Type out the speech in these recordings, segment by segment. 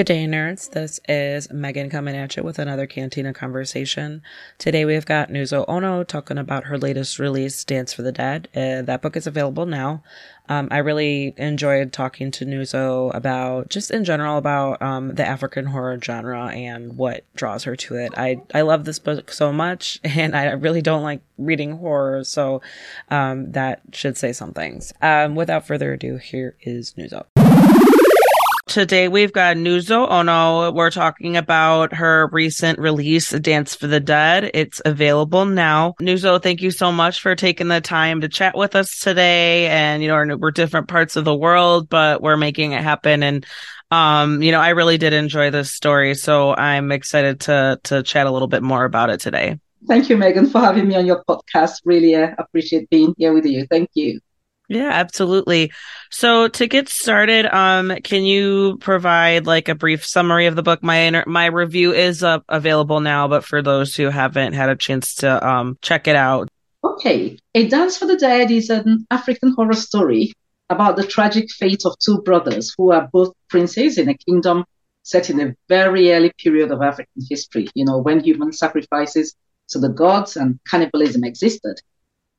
Good day, nerds. This is Megan coming at you with another Cantina conversation. Today we've got Nuzo Onoh talking about her latest release, Dance for the Dead. Uh, that book is available now. Um, I really enjoyed talking to Nuzo about just in general about um, the African horror genre and what draws her to it. I I love this book so much, and I really don't like reading horror, so um, that should say some things. Um, without further ado, here is Nuzo. Today we've got Nuzo Onoh. We're talking about her recent release, Dance for the Dead. It's available now. Nuzo, thank you so much for taking the time to chat with us today. And, you know, we're different parts of the world, but we're making it happen. And, um, you know, I really did enjoy this story. So I'm excited to, to chat a little bit more about it today. Thank you, Megan, for having me on your podcast. Really uh, appreciate being here with you. Thank you. Yeah, absolutely. So to get started, um, can you provide like a brief summary of the book? My my review is uh, available now, but for those who haven't had a chance to um check it out. Okay, A Dance for the Dead is an African horror story about the tragic fate of two brothers who are both princes in a kingdom set in a very early period of African history. You know, when human sacrifices to the gods and cannibalism existed.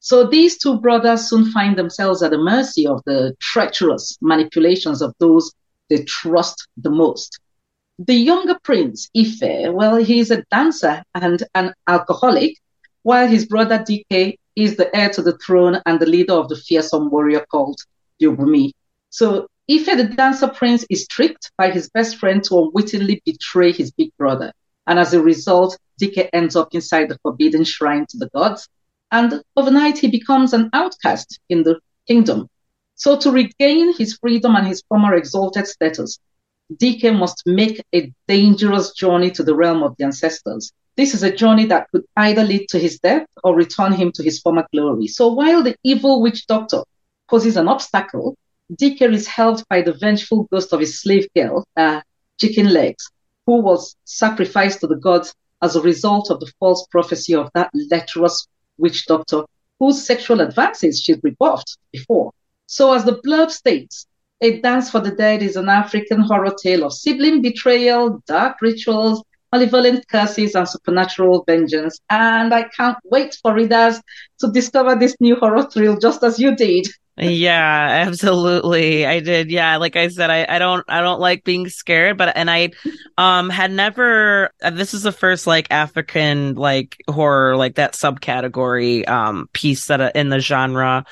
So these two brothers soon find themselves at the mercy of the treacherous manipulations of those they trust the most. The younger prince, Ife, well, he's a dancer and an alcoholic, while his brother Dike is the heir to the throne and the leader of the fearsome warrior called Diogumi. So Ife, the dancer prince, is tricked by his best friend to unwittingly betray his big brother. And as a result, Dike ends up inside the forbidden shrine to the gods and overnight he becomes an outcast in the kingdom. So, to regain his freedom and his former exalted status, Dike must make a dangerous journey to the realm of the ancestors. This is a journey that could either lead to his death or return him to his former glory. So, while the evil witch doctor poses an obstacle, Dike is helped by the vengeful ghost of his slave girl, uh, Chicken Legs, who was sacrificed to the gods as a result of the false prophecy of that lecherous witch doctor whose sexual advances she'd rebuffed before. So, as the blurb states, A Dance for the Dead is an African horror tale of sibling betrayal, dark rituals, malevolent curses, and supernatural vengeance. And I can't wait for readers to discover this new horror thrill just as you did yeah, absolutely. I did. Yeah. Like I said, I, I don't, I don't like being scared, but, and I, um, had never, uh, this is the first like African, like horror, like that subcategory, um, piece that uh, in the genre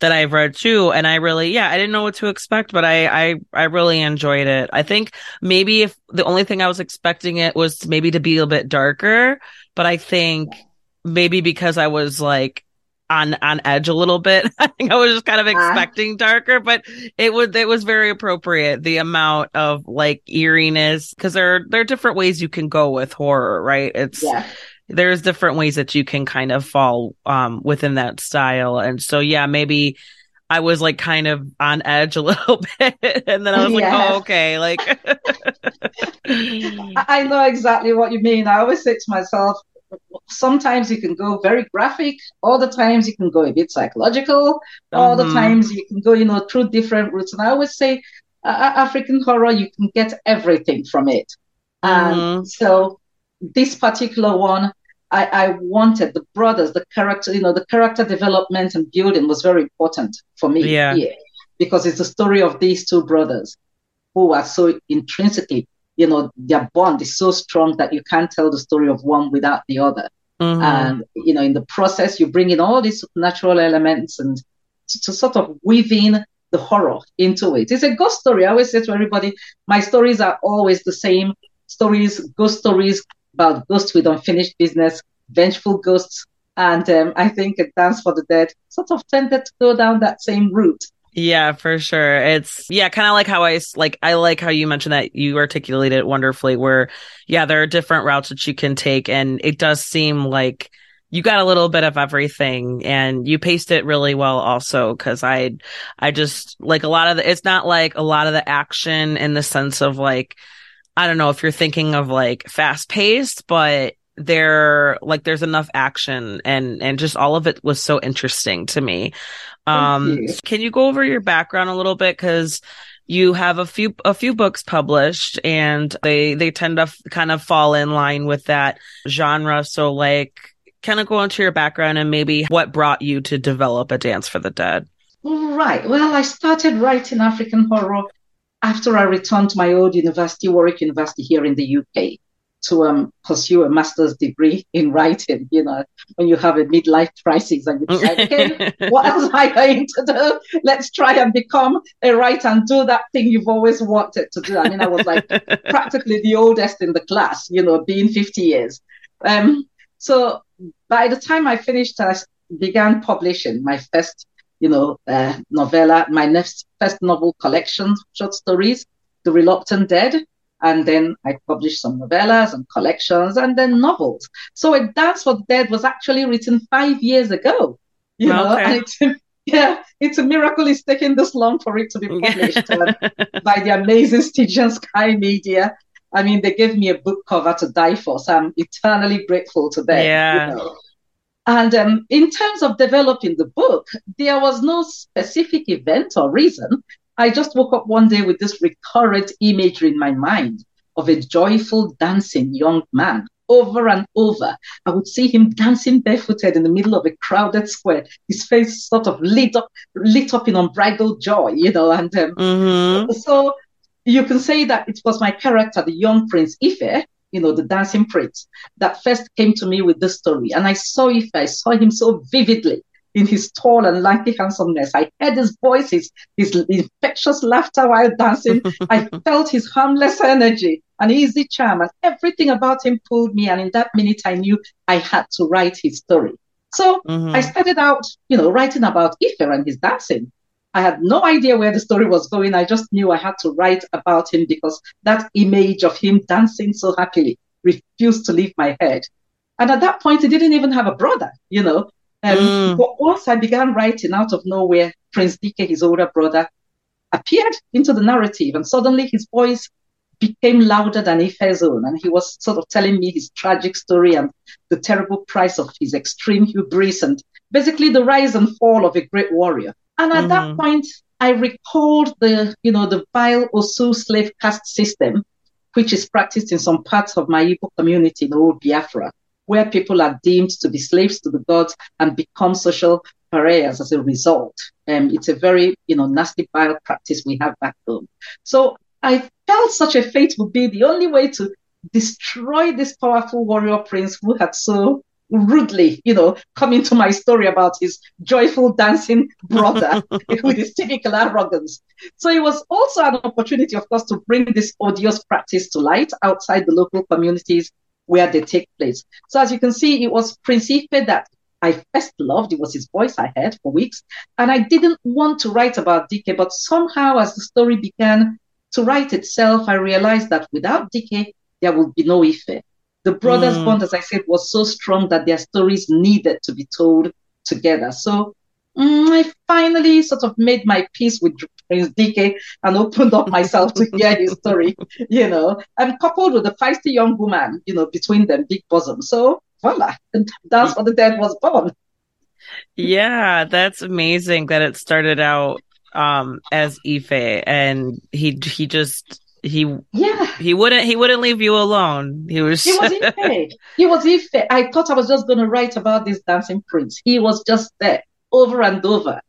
that I've read too. And I really, yeah, I didn't know what to expect, but I, I, I really enjoyed it. I think maybe if the only thing I was expecting it was maybe to be a bit darker, but I think maybe because I was like, on on edge a little bit. I think I was just kind of expecting darker, but it was it was very appropriate. The amount of like eeriness because there there are different ways you can go with horror, right? It's yeah. there's different ways that you can kind of fall um within that style, and so yeah, maybe. I was like kind of on edge a little bit. And then I was yeah. like, oh, okay. Like, I know exactly what you mean. I always say to myself, sometimes you can go very graphic, all the times you can go a bit psychological, mm-hmm. all the mm-hmm. times you can go, you know, through different routes. And I always say, uh, African horror, you can get everything from it. Mm-hmm. And so this particular one, I, I wanted the brothers, the character, you know, the character development and building was very important for me yeah. here because it's the story of these two brothers who are so intrinsically you know, their bond is so strong that you can't tell the story of one without the other. Mm-hmm. And, you know, in the process, you bring in all these supernatural elements and to, to, sort of weave in the horror into it. It's a ghost story. I always say to everybody, my stories are always the same stories, ghost stories about ghosts with unfinished business, vengeful ghosts. And um, I think A Dance for the Dead sort of tended to go down that same route. Yeah, for sure. It's yeah, kind of like how I like I like how you mentioned that you articulated it wonderfully where yeah, there are different routes that you can take and it does seem like you got a little bit of everything and you paced it really well also cuz I I just like a lot of the it's not like a lot of the action in the sense of like I don't know if you're thinking of like fast paced, but there like there's enough action and and just all of it was so interesting to me. Um, you. can you go over your background a little bit? Cause you have a few a few books published and they they tend to f- kind of fall in line with that genre. So like kind of go into your background and maybe what brought you to develop a dance for the dead? Right. Well i started writing african horror after i returned to my old university warwick university here in the uk to um, pursue a master's degree in writing. You know, when you have a midlife crisis and you say, okay, what else am I going to do? Let's try and become a writer and do that thing you've always wanted to do. I mean, I was like practically the oldest in the class, you know, being 50 years. Um, so by the time I finished, I began publishing my first, you know, uh, novella, my next first novel collection, short stories, The Reluctant Dead and then I published some novellas and collections and then novels. So A Dance for the Dead was actually written five years ago. You know, and it's, yeah, it's a miracle it's taken this long for it to be published uh, by the amazing Stygian Sky Media. I mean, they gave me a book cover to die for, so I'm eternally grateful to them. Yeah. You know. And um, in terms of developing the book, there was no specific event or reason. I just woke up one day with this recurrent imagery in my mind of a joyful, dancing young man. Over and over, I would see him dancing barefooted in the middle of a crowded square, his face sort of lit up, lit up in unbridled joy, you know. And um, mm-hmm. so you can say that it was my character, the young Prince Ife, you know, the dancing prince, that first came to me with this story. And I saw Ife, I saw him so vividly in his tall and lanky handsomeness. I heard his voice, his, his infectious laughter while dancing. I felt his harmless energy and easy charm, and everything about him pulled me. And in that minute, I knew I had to write his story. So mm-hmm. I started out, you know, writing about Ife and his dancing. I had no idea where the story was going. I just knew I had to write about him because that image of him dancing so happily refused to leave my head. And at that point, he didn't even have a brother, you know. Um, mm. But once I began writing out of nowhere, Prince Dike, his older brother, appeared into the narrative, and suddenly his voice became louder than Ife's own. And he was sort of telling me his tragic story and the terrible price of his extreme hubris and basically the rise and fall of a great warrior. And at mm that mm-hmm. point, I recalled the, you know, the vile Osu slave caste system, which is practiced in some parts of my Igbo community in old Biafra where people are deemed to be slaves to the gods and become social pariahs as a result. Um, it's a very, you know, nasty vile practice we have back home. So I felt such a fate would be the only way to destroy this powerful warrior prince who had so rudely, you know, come into my story about his joyful dancing brother with his typical arrogance. So it was also an opportunity, of course, to bring this odious practice to light outside the local communities where they take place. So as you can see, it was Prince Ife that I first loved. It was his voice I heard for weeks. And I didn't want to write about Dike, but somehow as the story began to write itself, I realized that without Dike, there would be no Ife. The brothers' mm. bond, as I said, was so strong that their stories needed to be told together. So mm, I finally sort of made my peace with Prince Dike and opened up myself to hear his story, you know, and coupled with a feisty young woman, you know, between them, big bosom. So voila, Dance for the Dead was born. Yeah, that's amazing that it started out um as Ife and he he just he yeah he wouldn't he wouldn't leave you alone he was he was Ife he was Ife I thought I was just going to write about this dancing prince he was just there over and over.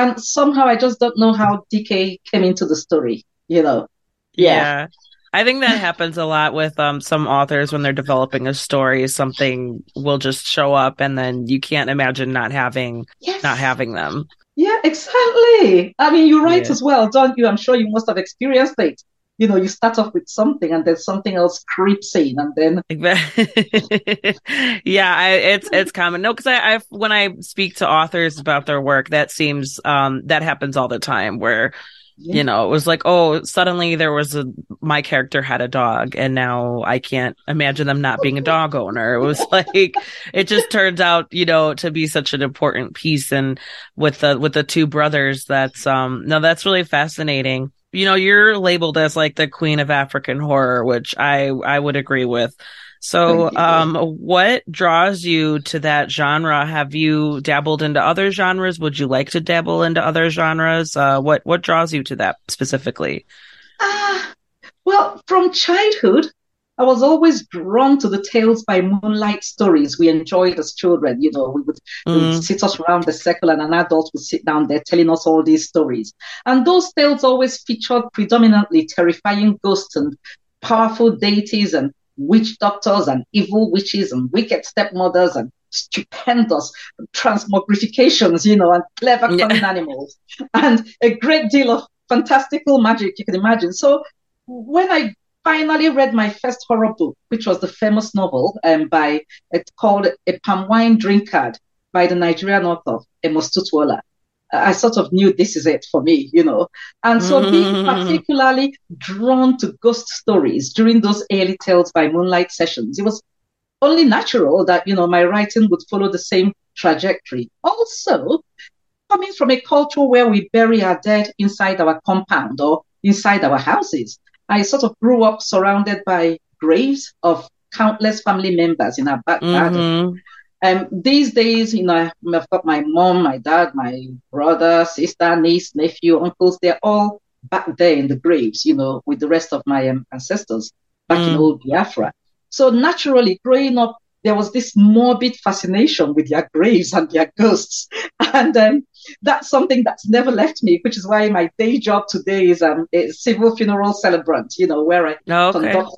And somehow I just don't know how Dike came into the story, you know. Yeah. yeah. I think that happens a lot with um some authors when they're developing a story, something will just show up and then you can't imagine not having yes. not having them. Yeah, exactly. I mean, you write yeah. as well, don't you? I'm sure you must have experienced it you know, you start off with something and then something else creeps in and then. yeah, I, it's, it's common. No, cause I, I, when I speak to authors about their work, that seems, um, that happens all the time where, yeah. you know, it was like, oh, suddenly there was a, my character had a dog and now I can't imagine them not being a dog owner. It was like, it just turns out, you know, to be such an important piece. And with the, with the two brothers, that's, um, no, that's really fascinating you know, you're labeled as like the queen of African horror, which I I would agree with. So, um, what draws you to that genre? Have you dabbled into other genres? Would you like to dabble into other genres? Uh, what what draws you to that specifically? Uh, well, from childhood, I was always drawn to the tales by moonlight stories we enjoyed as children. You know, we would, mm. would sit us around the circle and an adult would sit down there telling us all these stories. And those tales always featured predominantly terrifying ghosts and powerful deities and witch doctors and evil witches and wicked stepmothers and stupendous transmogrifications, you know, and clever cunning yeah. animals and a great deal of fantastical magic you can imagine. So when I finally read my first horror book, which was the famous novel um, by it's called A Palm Wine Drinkard by the Nigerian author Amos Tutuola. I sort of knew this is it for me, you know. And so being mm-hmm. particularly drawn to ghost stories during those early Tales by Moonlight sessions, it was only natural that, you know, my writing would follow the same trajectory. Also, coming from a culture where we bury our dead inside our compound or inside our houses, I sort of grew up surrounded by graves of countless family members in our back garden. Mm-hmm. Um, these days, you know, I've got my mom, my dad, my brother, sister, niece, nephew, uncles. They're all back there in the graves, you know, with the rest of my um, ancestors back mm. in old Biafra. So naturally, growing up, there was this morbid fascination with their graves and their ghosts. And um, that's something that's never left me, which is why my day job today is um, a civil funeral celebrant, you know, where I okay. conduct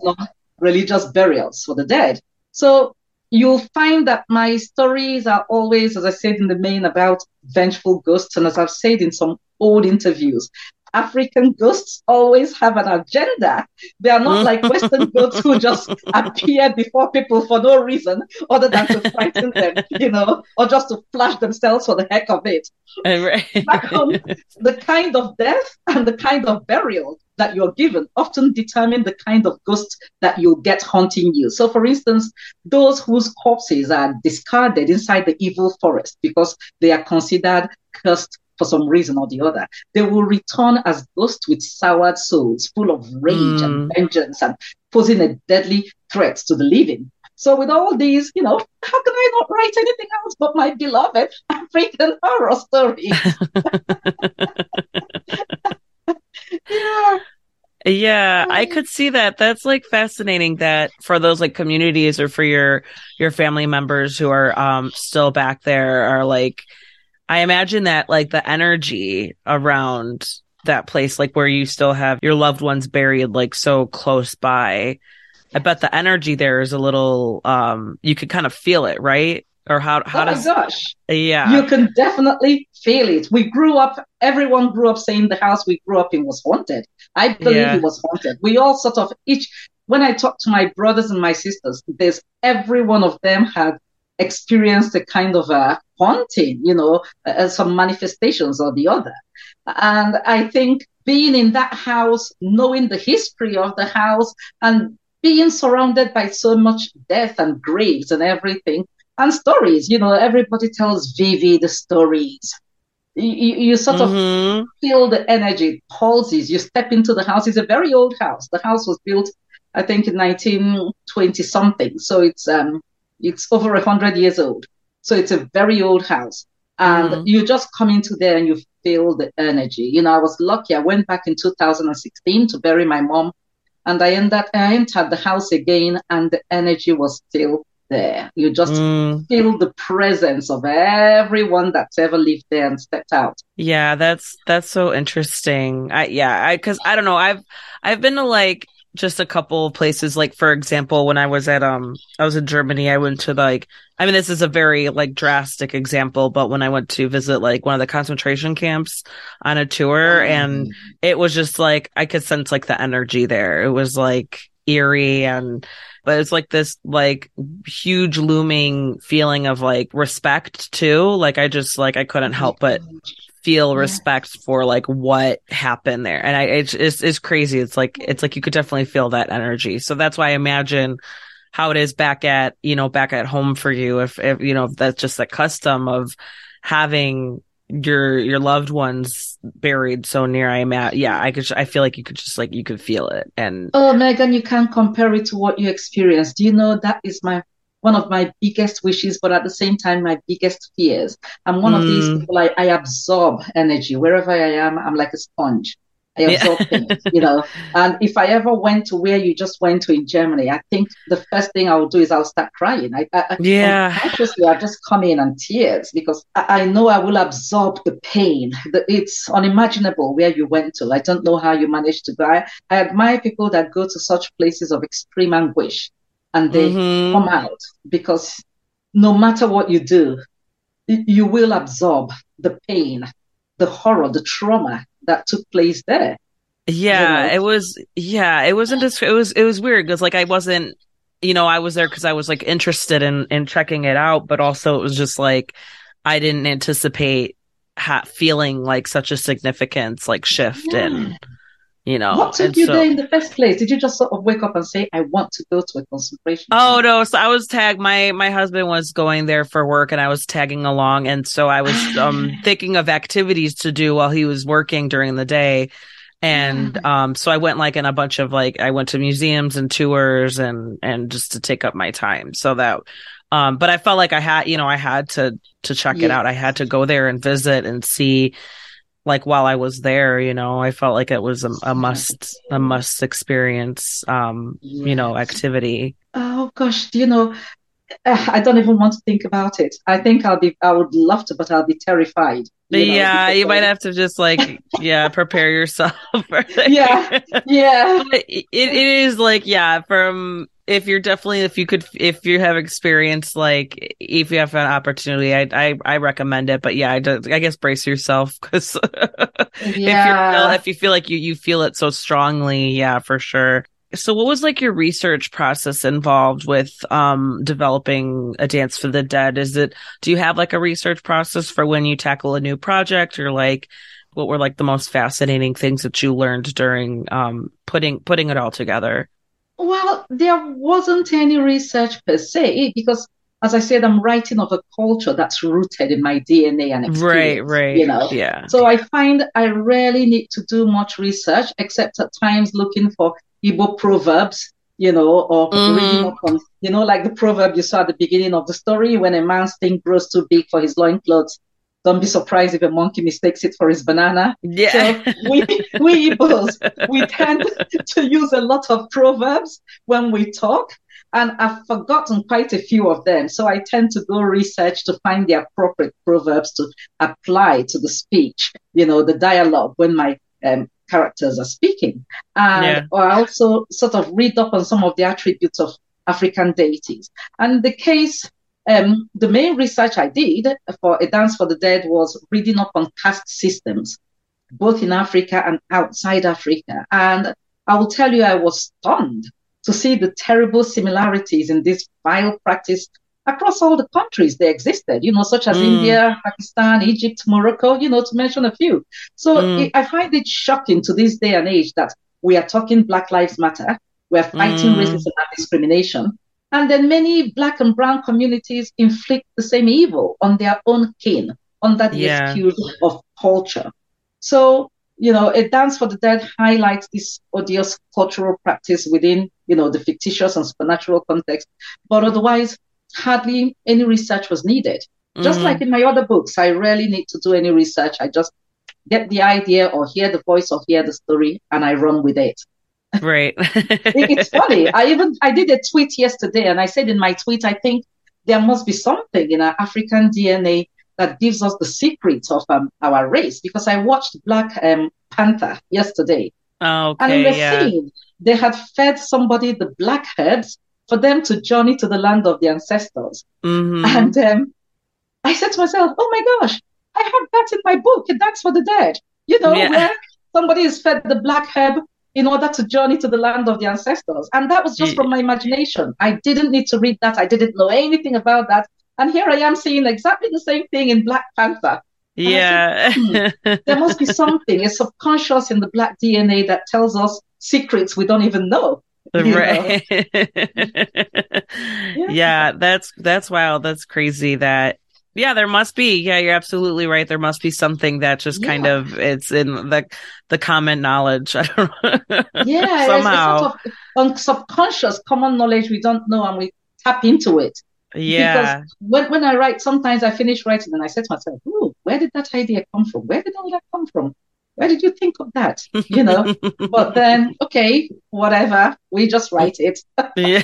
religious burials for the dead. So you'll find that my stories are always, as I said in the main, about vengeful ghosts. And as I've said in some old interviews, African ghosts always have an agenda. They are not mm. like Western ghosts who just appear before people for no reason other than to frighten them, you know, or just to flash themselves for the heck of it. Eh, Back home, the kind of death and the kind of burial that you're given often determine the kind of ghost that you'll get haunting you. So, for instance, those whose corpses are discarded inside the evil forest because they are considered cursed for some reason or the other. They will return as ghosts with soured souls, full of rage mm. and vengeance and posing a deadly threat to the living. So with all these, you know, how can I not write anything else but my beloved African horror story? yeah. Yeah, I could see that. That's like fascinating that for those like communities or for your your family members who are um still back there are like I imagine that like the energy around that place, like where you still have your loved ones buried like so close by. I bet the energy there is a little um you could kind of feel it, right? Or how how oh does my gosh. Yeah. You can definitely feel it. We grew up everyone grew up saying the house we grew up in was haunted. I believe yeah. it was haunted. We all sort of each when I talk to my brothers and my sisters, there's every one of them had experienced a kind of a haunting, you know, uh, some manifestations or the other. And I think being in that house, knowing the history of the house, and being surrounded by so much death and graves and everything, and stories, you know, everybody tells vivid stories. You, you sort mm-hmm. of feel the energy, pulses. You step into the house. It's a very old house. The house was built, I think, in 1920 something. So it's um, it's over a hundred years old. So it's a very old house. And mm-hmm. you just come into there and you feel the energy. You know, I was lucky. I went back in 2016 to bury my mom. And I entered, I entered the house again and the energy was still there. You just mm. feel the presence of everyone that's ever lived there and stepped out. Yeah, that's that's so interesting. I yeah, I cuz I don't know. I've I've been to like just a couple of places like for example when i was at um i was in germany i went to like i mean this is a very like drastic example but when i went to visit like one of the concentration camps on a tour and mm. it was just like i could sense like the energy there it was like eerie and but it's like this like huge looming feeling of like respect too like i just like i couldn't help but feel respect for like what happened there. And I, it's, it's, it's crazy. It's like, it's like you could definitely feel that energy. So that's why I imagine how it is back at, you know, back at home for you. If, if, you know, if that's just a custom of having your your loved ones buried so near i am at yeah i could i feel like you could just like you could feel it and oh megan you can't compare it to what you experienced do you know that is my one of my biggest wishes but at the same time my biggest fears i'm one mm. of these mm. people I, I absorb energy wherever i am i'm like a sponge I absorb yeah. things, you know. And if I ever went to where you just went to in Germany, I think the first thing I will do is I'll start crying. I, I yeah, consciously I just come in and tears because I, I know I will absorb the pain. That it's unimaginable where you went to. I don't know how you managed to go. I, I admire people that go to such places of extreme anguish and they mm-hmm. come out because no matter what you do, you will absorb the pain, the horror, the trauma that took place there. Yeah, you know? it was. Yeah, it wasn't. Just, it was. It was weird because like I wasn't. You know, I was there because I was like interested in in checking it out, but also it was just like I didn't anticipate ha- feeling like such a significance like shift yeah. and you know what took you so, there in the first place? Did you just sort of wake up and say i want to go to a concentration oh camp? no. So i was tagged my my husband was going there for work and i was tagging along. And so i was um thinking of activities to do while he was working during the day. And um so i went like in a bunch of like i went to museums and tours and and just to take up my time. So that um but i felt like i had you know i had to to check yeah. it out. I had to go there and visit and see like while I was there, you know, I felt like it was a, a must, a must experience, um, yes. you know, activity. Oh gosh, you know, I don't even want to think about it. I think I'll be, I would love to, but I'll be terrified. You know, yeah, you might have to just like, yeah, prepare yourself. yeah, yeah. It, it is like, yeah, from if you're definitely if you could if you have experience like if you have an opportunity i i, I recommend it. But yeah I, do, I guess brace yourself because yeah. if, if you feel like you you feel it so strongly yeah for sure. So what was like your research process involved with um developing a dance for the dead? Is it do you have like a research process for when you tackle a new project or like what were like the most fascinating things that you learned during um putting putting it all together well, there wasn't any research per se because, as I said, I'm writing of a culture that's rooted in my DNA and experience. Right, right. You know, yeah. So I find I rarely need to do much research, except at times looking for Igbo proverbs, you know, or mm-hmm. reading up on, you know, like the proverb you saw at the beginning of the story when a man's thing grows too big for his loincloths don't be surprised if a monkey mistakes it for his banana. Yeah. So we, we Igbos, we tend to use a lot of proverbs when we talk. And I've forgotten quite a few of them. So I tend to go research to find the appropriate proverbs to apply to the speech, you know, the dialogue when my um, characters are speaking. And yeah. I also sort of read up on some of the attributes of African deities. And the case um, the main research I did for A Dance for the Dead was reading up on caste systems, both in Africa and outside Africa. And I will tell you, I was stunned to see the terrible similarities in this vile practice across all the countries they existed, you know, such as mm. India, Pakistan, Egypt, Morocco, you know, to mention a few. So mm. it, I find it shocking to this day and age that we are talking Black Lives Matter, we're fighting mm. racism and discrimination, and then many black and brown communities inflict the same evil on their own kin under the yeah. excuse of culture. So, you know, a dance for the dead highlights this odious cultural practice within, you know, the fictitious and supernatural context. But otherwise, hardly any research was needed. Mm-hmm. Just like in my other books, I rarely need to do any research. I just get the idea or hear the voice or hear the story and I run with it. Right. it's funny. I even I did a tweet yesterday, and I said in my tweet, I think there must be something in our African DNA that gives us the secret of um, our race. Because I watched Black um, Panther yesterday, oh, okay, and in the yeah. scene they had fed somebody the black herbs for them to journey to the land of the ancestors. Mm-hmm. And um, I said to myself, "Oh my gosh, I have that in my book. Dance for the Dead." You know, yeah. where somebody is fed the black herb in order to journey to the land of the ancestors. And that was just from my imagination. I didn't need to read that. I didn't know anything about that. And here I am seeing exactly the same thing in Black Panther. And yeah. Think, hmm, there must be something, a subconscious in the black DNA that tells us secrets we don't even know. Right. yeah. yeah, that's that's wild. That's crazy that Yeah, there must be. Yeah, you're absolutely right. There must be something that just yeah. kind of it's in the the common knowledge. I don't know. Yeah, somehow it's, sort of subconscious common knowledge we don't know and we tap into it. Yeah. Because when, when I write, sometimes I finish writing and I say to myself, "Oh, where did that idea come from? Where did all that come from? Where did you think of that?" You know. but then, okay, whatever. We just write it. yeah.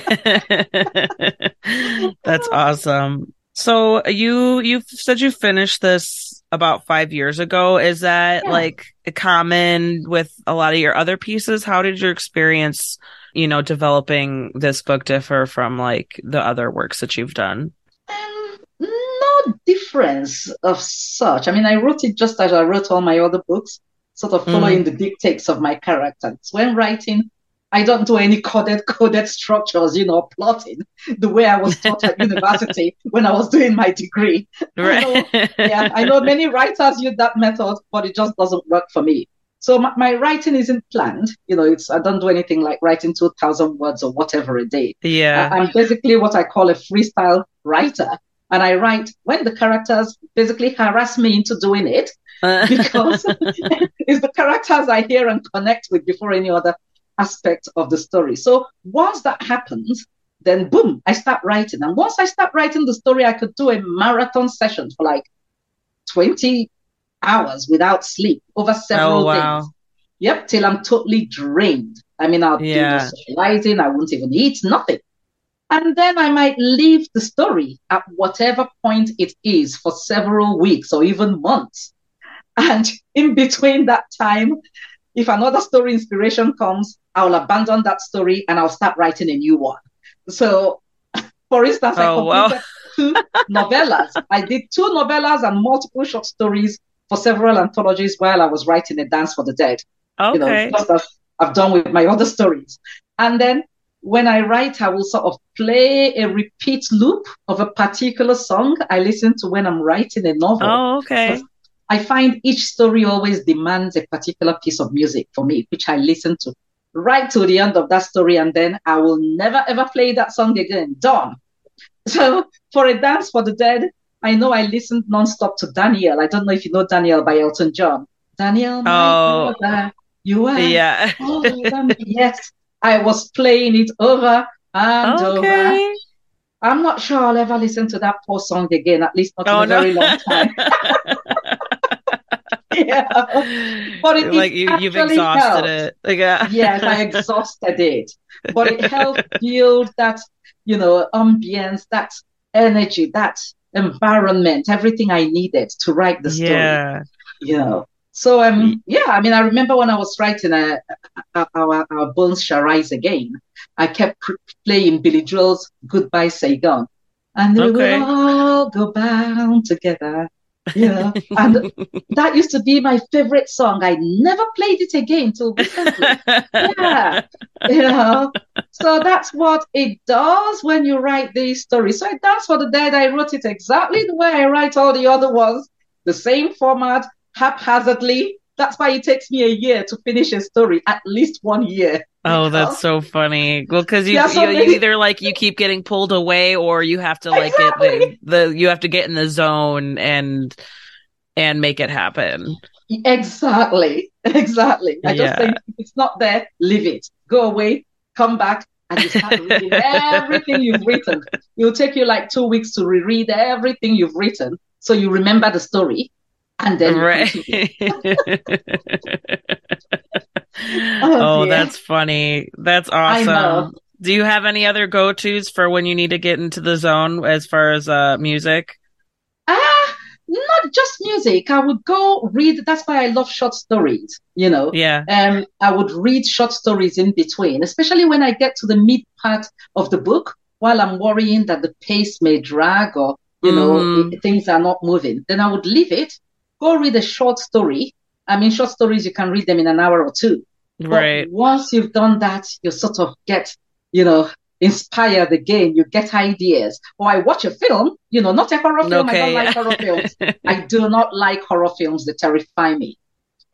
That's awesome. So you you said you finished this about five years ago. Is that yeah. like common with a lot of your other pieces? How did your experience, you know, developing this book differ from like the other works that you've done? Um, no difference of such. I mean, I wrote it just as I wrote all my other books, sort of following mm. the dictates of my characters. When writing, I don't do any coded coded structures, you know, plotting the way I was taught at university when I was doing my degree. Right. I know, yeah, I know many writers use that method, but it just doesn't work for me. So my, my writing isn't planned. You know, it's I don't do anything like writing two thousand words or whatever a day. Yeah, I, I'm basically what I call a freestyle writer, and I write when the characters basically harass me into doing it uh. because it's the characters I hear and connect with before any other aspect of the story. So once that happens, then boom, I start writing. And once I start writing the story, I could do a marathon session for like 20 hours without sleep over several oh, wow. days. Yep, till I'm totally drained. I mean, I'll yeah. do socializing, I won't even eat, nothing. And then I might leave the story at whatever point it is for several weeks or even months. And in between that time, if another story inspiration comes, I'll abandon that story and I'll start writing a new one. So, for instance, oh, I completed two novellas. I did two novellas and multiple short stories for several anthologies while I was writing A Dance for the Dead. Okay. You know, just as I've done with my other stories. And then when I write, I will sort of play a repeat loop of a particular song I listen to when I'm writing a novel. Oh, okay. So I find each story always demands a particular piece of music for me, which I listen to right to the end of that story, and then I will never ever play that song again. Done. So for a dance for the dead, I know I listened nonstop to Daniel. I don't know if you know Daniel by Elton John. Daniel, oh, brother, you are. Yeah. yes, I was playing it over and okay. over. I'm not sure I'll ever listen to that poor song again, at least not oh, in a no. very long time. yeah. But it like you, you've exhausted helped. it. Like, yeah. Uh, yes, I exhausted it. But it helped build that, you know, ambience, that energy, that environment, everything I needed to write the story. Yeah. You know. So um yeah, I mean I remember when I was writing a, a, a our, our Bones Shall Rise Again, I kept playing Billy Joel's Goodbye Saigon. And we okay. will all go bound together yeah. And that used to be my favorite song. I never played it again till recently. yeah. You know. So that's what it does when you write these stories. So Dance for the Dead. I wrote it exactly the way I write all the other ones, the same format, haphazardly. That's why it takes me a year to finish a story, at least one year. Oh, that's so funny. Well, because you, you, you, either like you keep getting pulled away, or you have to like exactly. get the, the you have to get in the zone and and make it happen. Exactly, exactly. I yeah. just think if it's not there, leave it. Go away, come back, and you start reading everything you've written. It'll take you like two weeks to reread everything you've written, so you remember the story, and then right. oh, oh that's funny. That's awesome. Do you have any other go tos for when you need to get into the zone as far as uh, music? Ah, not just music. I would go read. That's why I love short stories. You know. Yeah. Um, I would read short stories in between, especially when I get to the mid part of the book, while I'm worrying that the pace may drag or you know mm. things are not moving. Then I would leave it, go read a short story. I mean, short stories you can read them in an hour or two. Right. But once you've done that, you sort of get, you know, inspired again. You get ideas. Or I watch a film, you know, not a horror film. Okay. I don't like horror films. I do not like horror films that terrify me.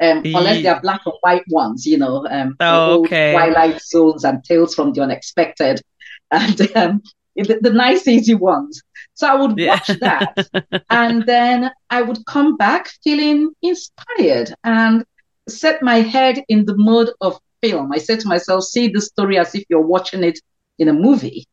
Um, unless they are black and white ones, you know, um, oh, okay. Twilight Zones and Tales from the Unexpected, and um, the, the nice easy ones. So I would watch that. and then I would come back feeling inspired and set my head in the mode of film. I said to myself, see the story as if you're watching it in a movie.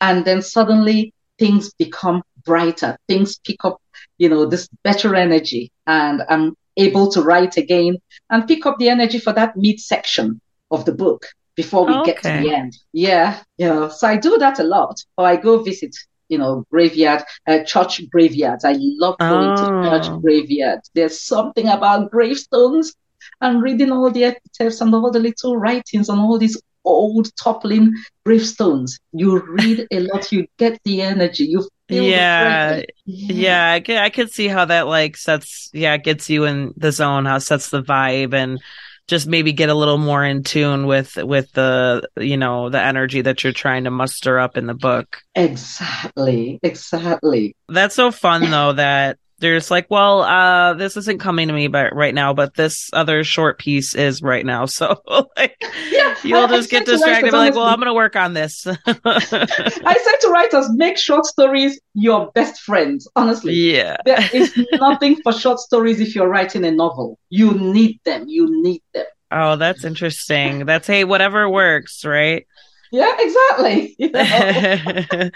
And then suddenly things become brighter, things pick up, you know, this better energy. And I'm able to write again and pick up the energy for that mid section of the book before we okay. get to the end. Yeah, yeah. So I do that a lot. Or I go visit, you know, graveyard, uh, church graveyards. I love going oh. to church graveyards. There's something about gravestones and reading all the epitaphs and all the little writings on all these old toppling gravestones. You read a lot, you get the energy, you feel yeah, yeah. I can I can see how that like sets yeah gets you in the zone, how sets the vibe and just maybe get a little more in tune with with the you know the energy that you're trying to muster up in the book. Exactly. Exactly. That's so fun though that there's like, well, uh, this isn't coming to me but right now, but this other short piece is right now. So like, yeah, you'll I, just I get distracted. Be like, well, I'm going to work on this. I say to writers, make short stories your best friends. Honestly, yeah, there is nothing for short stories if you're writing a novel. You need them. You need them. Oh, that's interesting. That's hey, whatever works, right? Yeah, exactly. You know?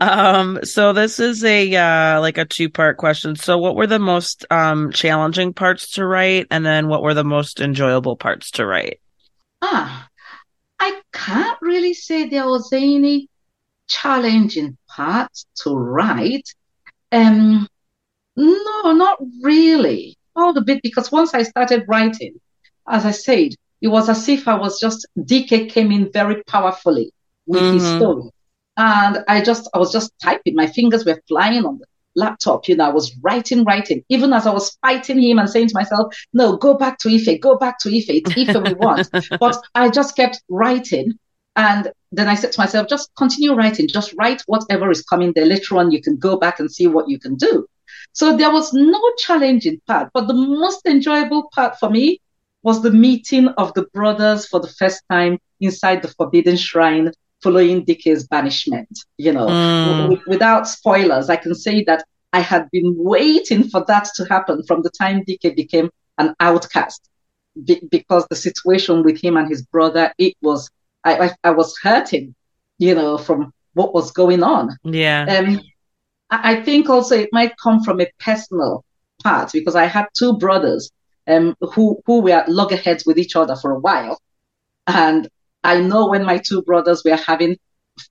um, so this is a uh, like a two part question. So, what were the most um, challenging parts to write, and then what were the most enjoyable parts to write? Ah, I can't really say there was any challenging parts to write. Um, no, not really. All the bit because once I started writing, as I said, it was as if I was just Dike came in very powerfully with mm-hmm. his story. And I just I was just typing. My fingers were flying on the laptop. You know, I was writing, writing, even as I was fighting him and saying to myself, no, go back to Ife, go back to Ife. It's Ife we want. but I just kept writing. And then I said to myself, just continue writing, just write whatever is coming there. Later on, you can go back and see what you can do. So there was no challenging part, but the most enjoyable part for me was the meeting of the brothers for the first time inside the Forbidden Shrine following Dike's banishment. You know, mm. w- without spoilers, I can say that I had been waiting for that to happen from the time DK became an outcast be- because the situation with him and his brother, it was, I, I, I, was hurting, you know, from what was going on. Yeah. Um, I, I think also it might come from a personal part because I had two brothers um, who who were loggerheads with each other for a while, and I know when my two brothers were having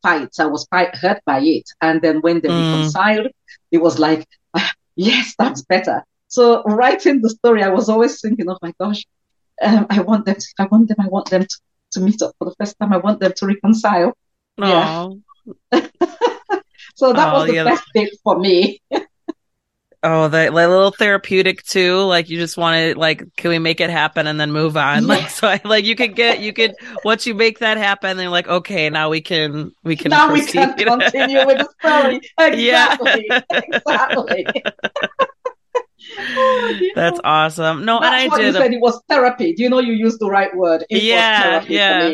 fights, I was quite hurt by it. And then when they mm. reconciled, it was like, ah, yes, that's better. So writing the story, I was always thinking, oh my gosh, um, I want them, to, I want them, I want them to, to meet up for the first time. I want them to reconcile. Aww. Yeah. so that was the yeah, best bit for me. Oh, like, little therapeutic too. Like you just want to like, can we make it happen and then move on? Yeah. Like so, I, like you could get you could once you make that happen, then you're like, okay, now we can we can now proceed. we can continue with the story. Exactly, yeah. exactly. oh, That's awesome. No, That's and I did. You said it was therapy. Do you know you used the right word? It yeah, yeah.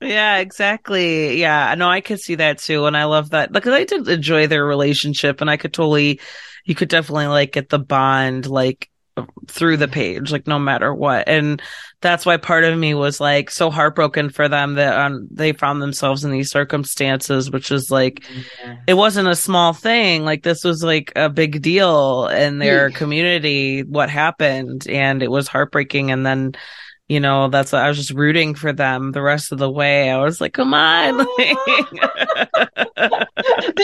yeah, exactly. Yeah, no, I could see that too, and I love that because I did enjoy their relationship, and I could totally you could definitely like get the bond like through the page, like no matter what. And that's why part of me was like so heartbroken for them that um, they found themselves in these circumstances, which is like, yeah. it wasn't a small thing. Like this was like a big deal in their community, what happened. And it was heartbreaking. And then you know, that's what I was just rooting for them the rest of the way. I was like, come on. Do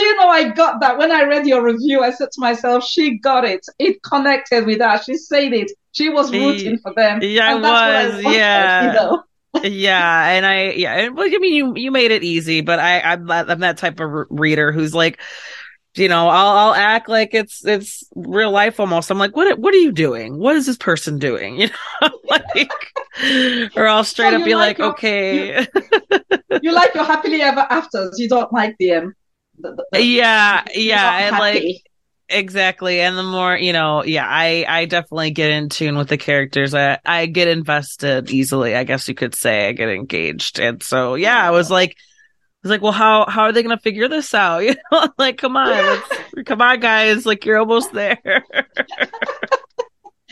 you know I got that when I read your review? I said to myself, she got it. It connected with her. She said it. She was rooting for them. Yeah, I was. I yeah. You know? yeah, and I yeah, well, I mean, you you made it easy, but I I'm, I'm that type of reader who's like, you know, I'll I'll act like it's it's real life almost. I'm like, what what are you doing? What is this person doing? You know, like, or I'll straight so up be like, like your, okay. You, you, like your happily ever afters. You don't like the um. The, the, yeah, yeah, and like exactly. And the more you know, yeah, I I definitely get in tune with the characters. I I get invested easily. I guess you could say I get engaged, and so yeah, I was like It's like, well, how how are they going to figure this out? You know, like, come on, come on, guys, like you're almost there.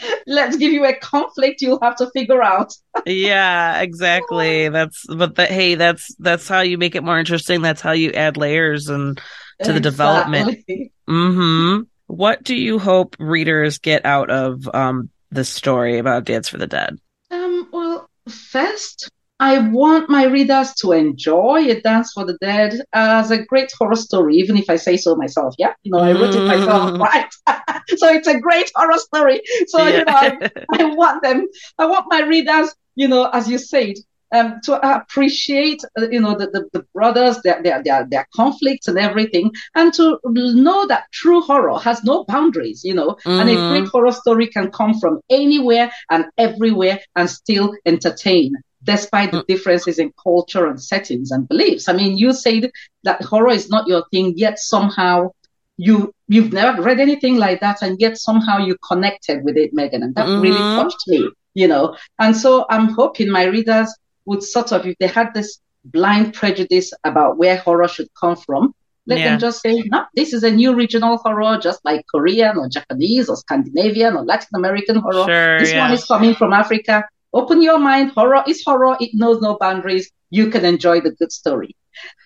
let's give you a conflict you'll have to figure out. yeah, exactly. That's but that hey, that's that's how you make it more interesting. That's how you add layers and to exactly. the development. Mm-hmm. What do you hope readers get out of um the story about Dance for the Dead? Um, well, first, I want my readers to enjoy A Dance for the Dead as a great horror story, even if I say so myself. Yeah, you know, I wrote it myself, mm. right? so it's a great horror story. So yeah. you know, I, I, want them, I want my readers, you know, as you said, um, to appreciate, uh, you know, the, the, the, brothers, their, their their their conflicts and everything, and to know that true horror has no boundaries, you know, mm-hmm. and a great mm-hmm. horror story can come from anywhere and everywhere and still entertain despite the mm. differences in culture and settings and beliefs. I mean, you said that horror is not your thing, yet somehow you you've never read anything like that, and yet somehow you connected with it, Megan, and that mm-hmm. really touched me, you know. And so I'm hoping my readers would sort of, if they had this blind prejudice about where horror should come from, let yeah. them just say, no, this is a new regional horror, just like Korean or Japanese or Scandinavian or Latin American horror. Sure, this yeah. one is coming from Africa. Open your mind. Horror is horror. It knows no boundaries. You can enjoy the good story.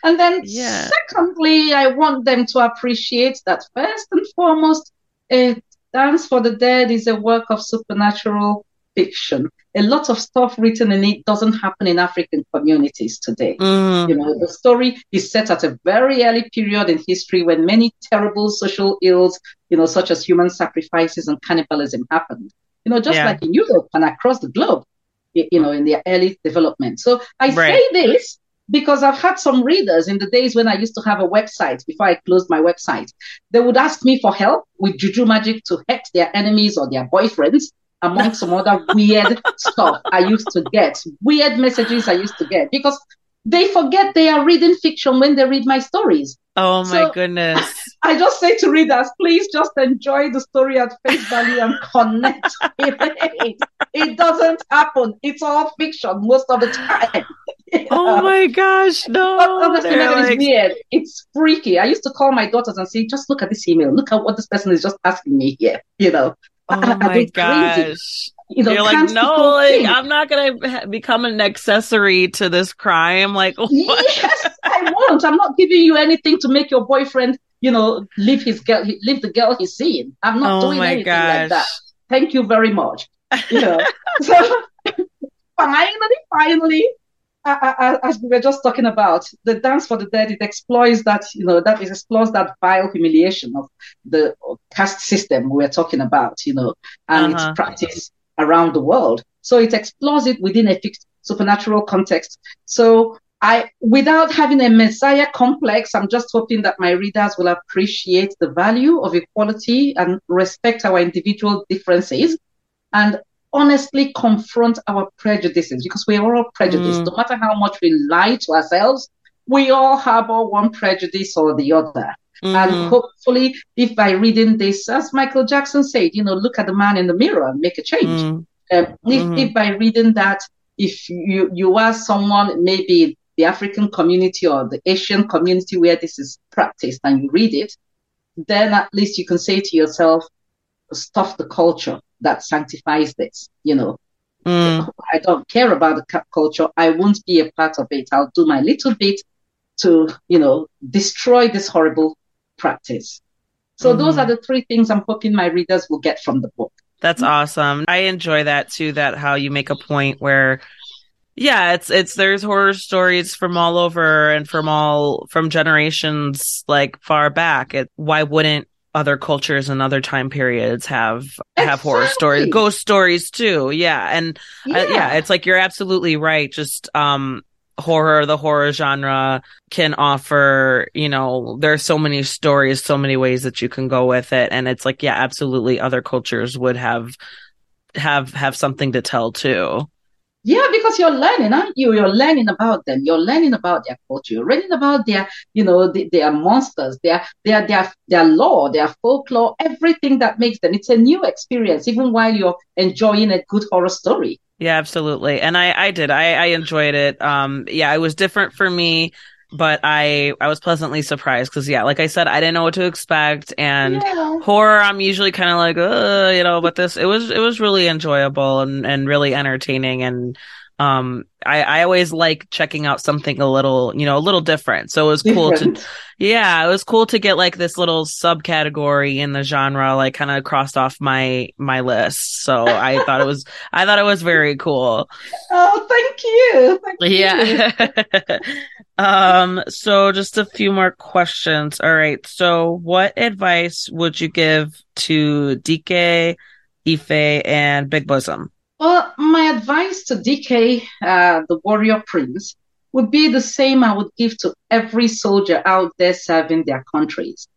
And then, yeah. secondly, I want them to appreciate that first and foremost, a Dance for the Dead is a work of supernatural fiction. A lot of stuff written in it doesn't happen in African communities today. Mm. You know, the story is set at a very early period in history when many terrible social ills, you know, such as human sacrifices and cannibalism happened. You know, just yeah. like in Europe and across the globe you know, in their early development. So I right. say this because I've had some readers in the days when I used to have a website before I closed my website. They would ask me for help with juju magic to hex their enemies or their boyfriends, among some other weird stuff I used to get, weird messages I used to get because they forget they are reading fiction when they read my stories. Oh my so, goodness. I just say to readers, please just enjoy the story at face value and connect with it. It doesn't happen. It's all fiction most of the time. Oh my gosh, no. Honestly, like... it's weird. It's freaky. I used to call my daughters and say, just look at this email. Look at what this person is just asking me here. You know. Oh my gosh. Crazy you know, you're like, no, like, I'm not gonna become an accessory to this crime. Like, what? yes, I won't. I'm not giving you anything to make your boyfriend, you know, leave his girl, leave the girl he's seeing. I'm not oh doing anything gosh. like that. Thank you very much. You know, so finally, finally, as we were just talking about, the dance for the dead, it exploits that, you know, that it explores that vile humiliation of the caste system we are talking about, you know, and uh-huh. its practice around the world. So it explores it within a fixed supernatural context. So I, without having a messiah complex, I'm just hoping that my readers will appreciate the value of equality and respect our individual differences and honestly confront our prejudices because we are all prejudiced. Mm. No matter how much we lie to ourselves, we all harbor one prejudice or the other. Mm-hmm. And hopefully, if by reading this, as Michael Jackson said, you know, look at the man in the mirror and make a change. Mm-hmm. Um, if, mm-hmm. if by reading that, if you, you are someone, maybe the African community or the Asian community where this is practiced and you read it, then at least you can say to yourself, stuff the culture that sanctifies this, you know. Mm. I don't care about the culture. I won't be a part of it. I'll do my little bit to, you know, destroy this horrible practice. So mm-hmm. those are the three things I'm hoping my readers will get from the book. That's awesome. I enjoy that too, that how you make a point where yeah, it's it's there's horror stories from all over and from all from generations like far back. It, why wouldn't other cultures and other time periods have exactly. have horror stories, ghost stories too? Yeah, and yeah. Uh, yeah, it's like you're absolutely right. Just um horror, the horror genre can offer, you know, there's so many stories, so many ways that you can go with it. And it's like, yeah, absolutely other cultures would have, have, have something to tell too. Yeah, because you're learning, aren't you? You're learning about them. You're learning about their culture. You're learning about their, you know, the, their monsters, their, their, their, their law, their folklore, everything that makes them. It's a new experience, even while you're enjoying a good horror story. Yeah, absolutely. And I, I did. I, I enjoyed it. Um, yeah, it was different for me but I I was pleasantly surprised because yeah, like I said, I didn't know what to expect, and Yeah. horror I'm usually kind of like, uh, you know, but this it was it was really enjoyable and and really entertaining, and um, I I always like checking out something a little you know a little different, so it was cool to yeah, it was cool to get like this little subcategory in the genre, like kind of crossed off my my list. So I thought it was I thought it was very cool. Oh, thank you. Thank you. Yeah. um, so just a few more questions. All right. So what advice would you give to Dike, Ife, and Big Bosom? Well, my advice to Dike, uh, the warrior prince, would be the same I would give to every soldier out there serving their countries.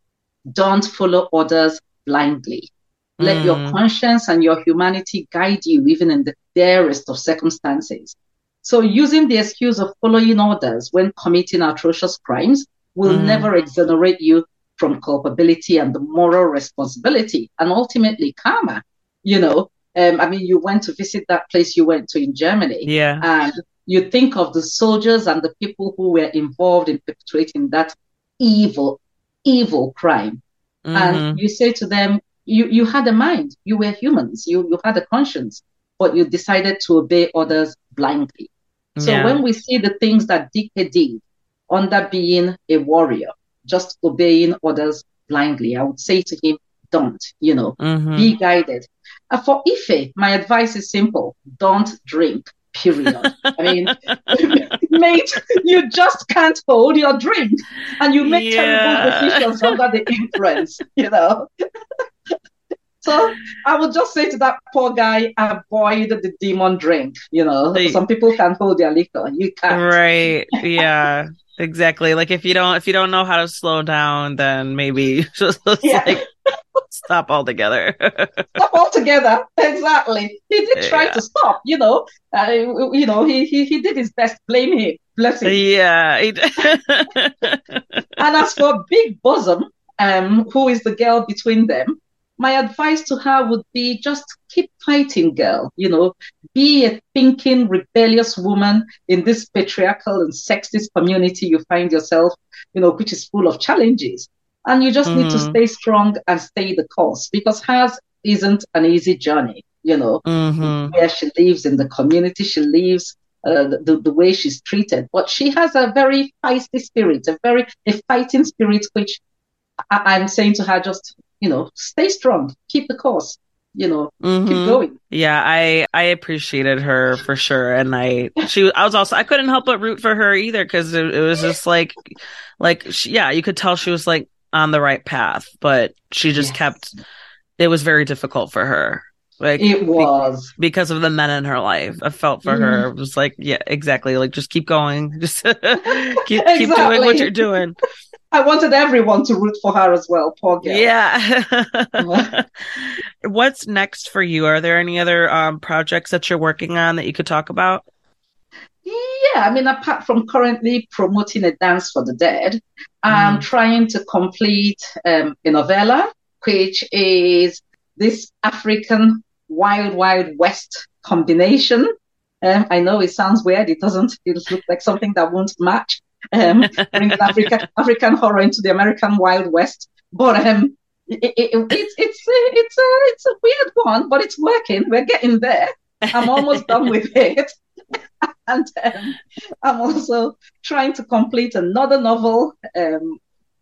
Don't follow orders blindly. Let your Mm. conscience and your humanity guide you, even in the direst of circumstances. So, using the excuse of following orders when committing atrocious crimes will Mhm. never exonerate you from culpability and the moral responsibility and ultimately karma. You know, um, I mean, you went to visit that place you went to in Germany, Yeah. and you think of the soldiers and the people who were involved in perpetrating that evil, evil crime Mhm. and you say to them, you, you had a mind, you were humans, you, you had a conscience, but you decided to obey others blindly. So Yeah. when we see the things that Dike did under being a warrior, just obeying others blindly, I would say to him, don't, you know, Mhm. be guided. Uh, for Ife, my advice is simple don't drink, period. I mean, mate, you just can't hold your drink and you make Yeah. terrible decisions under the influence, you know. so I would just say to that poor guy, avoid the demon drink, you know. Some people can hold their liquor, you can't. Right. Yeah. Exactly. Like if you don't if you don't know how to slow down, then maybe just Yeah. like stop altogether. Stop altogether. Exactly. He did try Yeah. to stop, you know. Uh, you know, he, he he did his best. Blame him. Bless him. yeah. And as for Big Bosom, um, who is the girl between them, my advice to her would be just keep fighting, girl. You know, be a thinking, rebellious woman in this patriarchal and sexist community you find yourself, you know, which is full of challenges. And you just need to Mhm. stay strong and stay the course because hers isn't an easy journey, you know hmm where she lives, in the community she lives, uh, the, the way she's treated. But she has a very feisty spirit, a very a fighting spirit, which I, I'm saying to her, just you know, stay strong, keep the course, you know, keep hmm going. Yeah, I I appreciated her for sure, and I she I was also I couldn't help but root for her either because it, it was just like like she, yeah you could tell she was like on the right path, but she just Yes. kept it was very difficult for her like It be- was. because of the men in her life. I felt for Mhm. her. It was like yeah exactly like just keep going, just keep keep doing what you're doing. I wanted everyone to root for her as well. Poor girl. Yeah. What's next for you? Are there any other um, projects that you're working on that you could talk about? Yeah, I mean, apart from currently promoting a dance for the dead, I'm Mm. trying to complete um, a novella, which is this African Wild Wild West combination. Um, I know it sounds weird. It doesn't. It look like something that won't match. Um, bringing African African horror into the American Wild West, but um, it, it, it- it's it's it's a it's a weird one, but it's working. We're getting there. I'm almost done with it. and um, I'm also trying to complete another novel, um,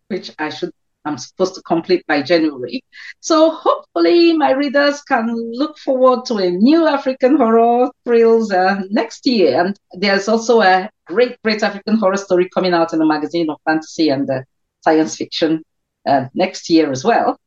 which I should I'm supposed to complete by January. So hopefully my readers can look forward to a new African horror thrills uh, next year. And there's also a great, great African horror story coming out in the magazine of fantasy and uh, science fiction uh, next year as well.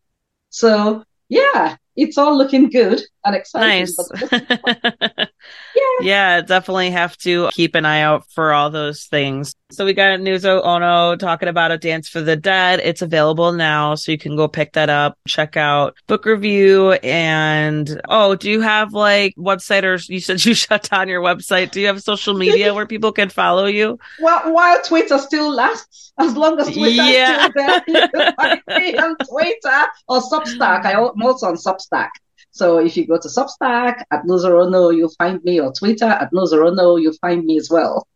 So yeah, it's all looking good and exciting. Nice. But yeah. definitely have to keep an eye out for all those things. So we got Nuzo Onoh talking about a dance for the dead. It's available now, so you can go pick that up, check out book review and oh, do you have like website or you said you shut down your website. Do you have social media where people can follow you? while, while Twitter still lasts, as long as Twitter Yeah. is still there, you can find me on Twitter or Substack. I, am also on Substack. So if you go to Substack at NuzoOnoh, you'll find me, or Twitter at NuzoOnoh, you'll find me as well.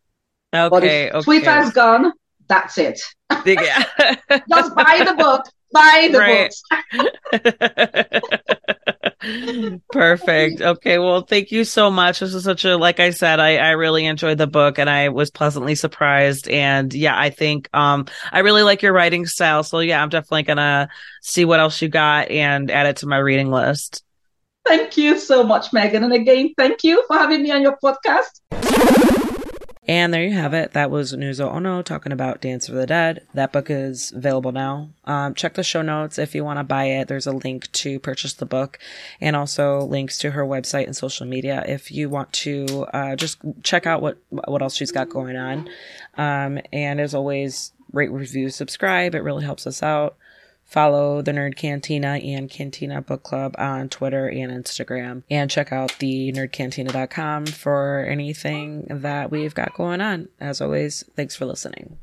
Okay. But if okay. Twitter's gone, That's it. Yeah. Just buy the book. Buy the Right. books. Perfect. Okay. Well, thank you so much. This is such a, like I said, I, I really enjoyed the book and I was pleasantly surprised. And yeah, I think, um, I really like your writing style. So yeah, I'm definitely going to see what else you got and add it to my reading list. Thank you so much, Megan. And again, thank you for having me on your podcast. And there you have it. That was Nuzo Onoh talking about Dance of the Dead. That book is available now. Um, check the show notes if you want to buy it. There's a link to purchase the book and also links to her website and social media if you want to uh, just check out what what else she's got going on. Um, and as always, rate, review, subscribe. It really helps us out. Follow the Nerd Cantina and Cantina Book Club on Twitter and Instagram. And check out the nerdcantina.com for anything that we've got going on. As always, thanks for listening.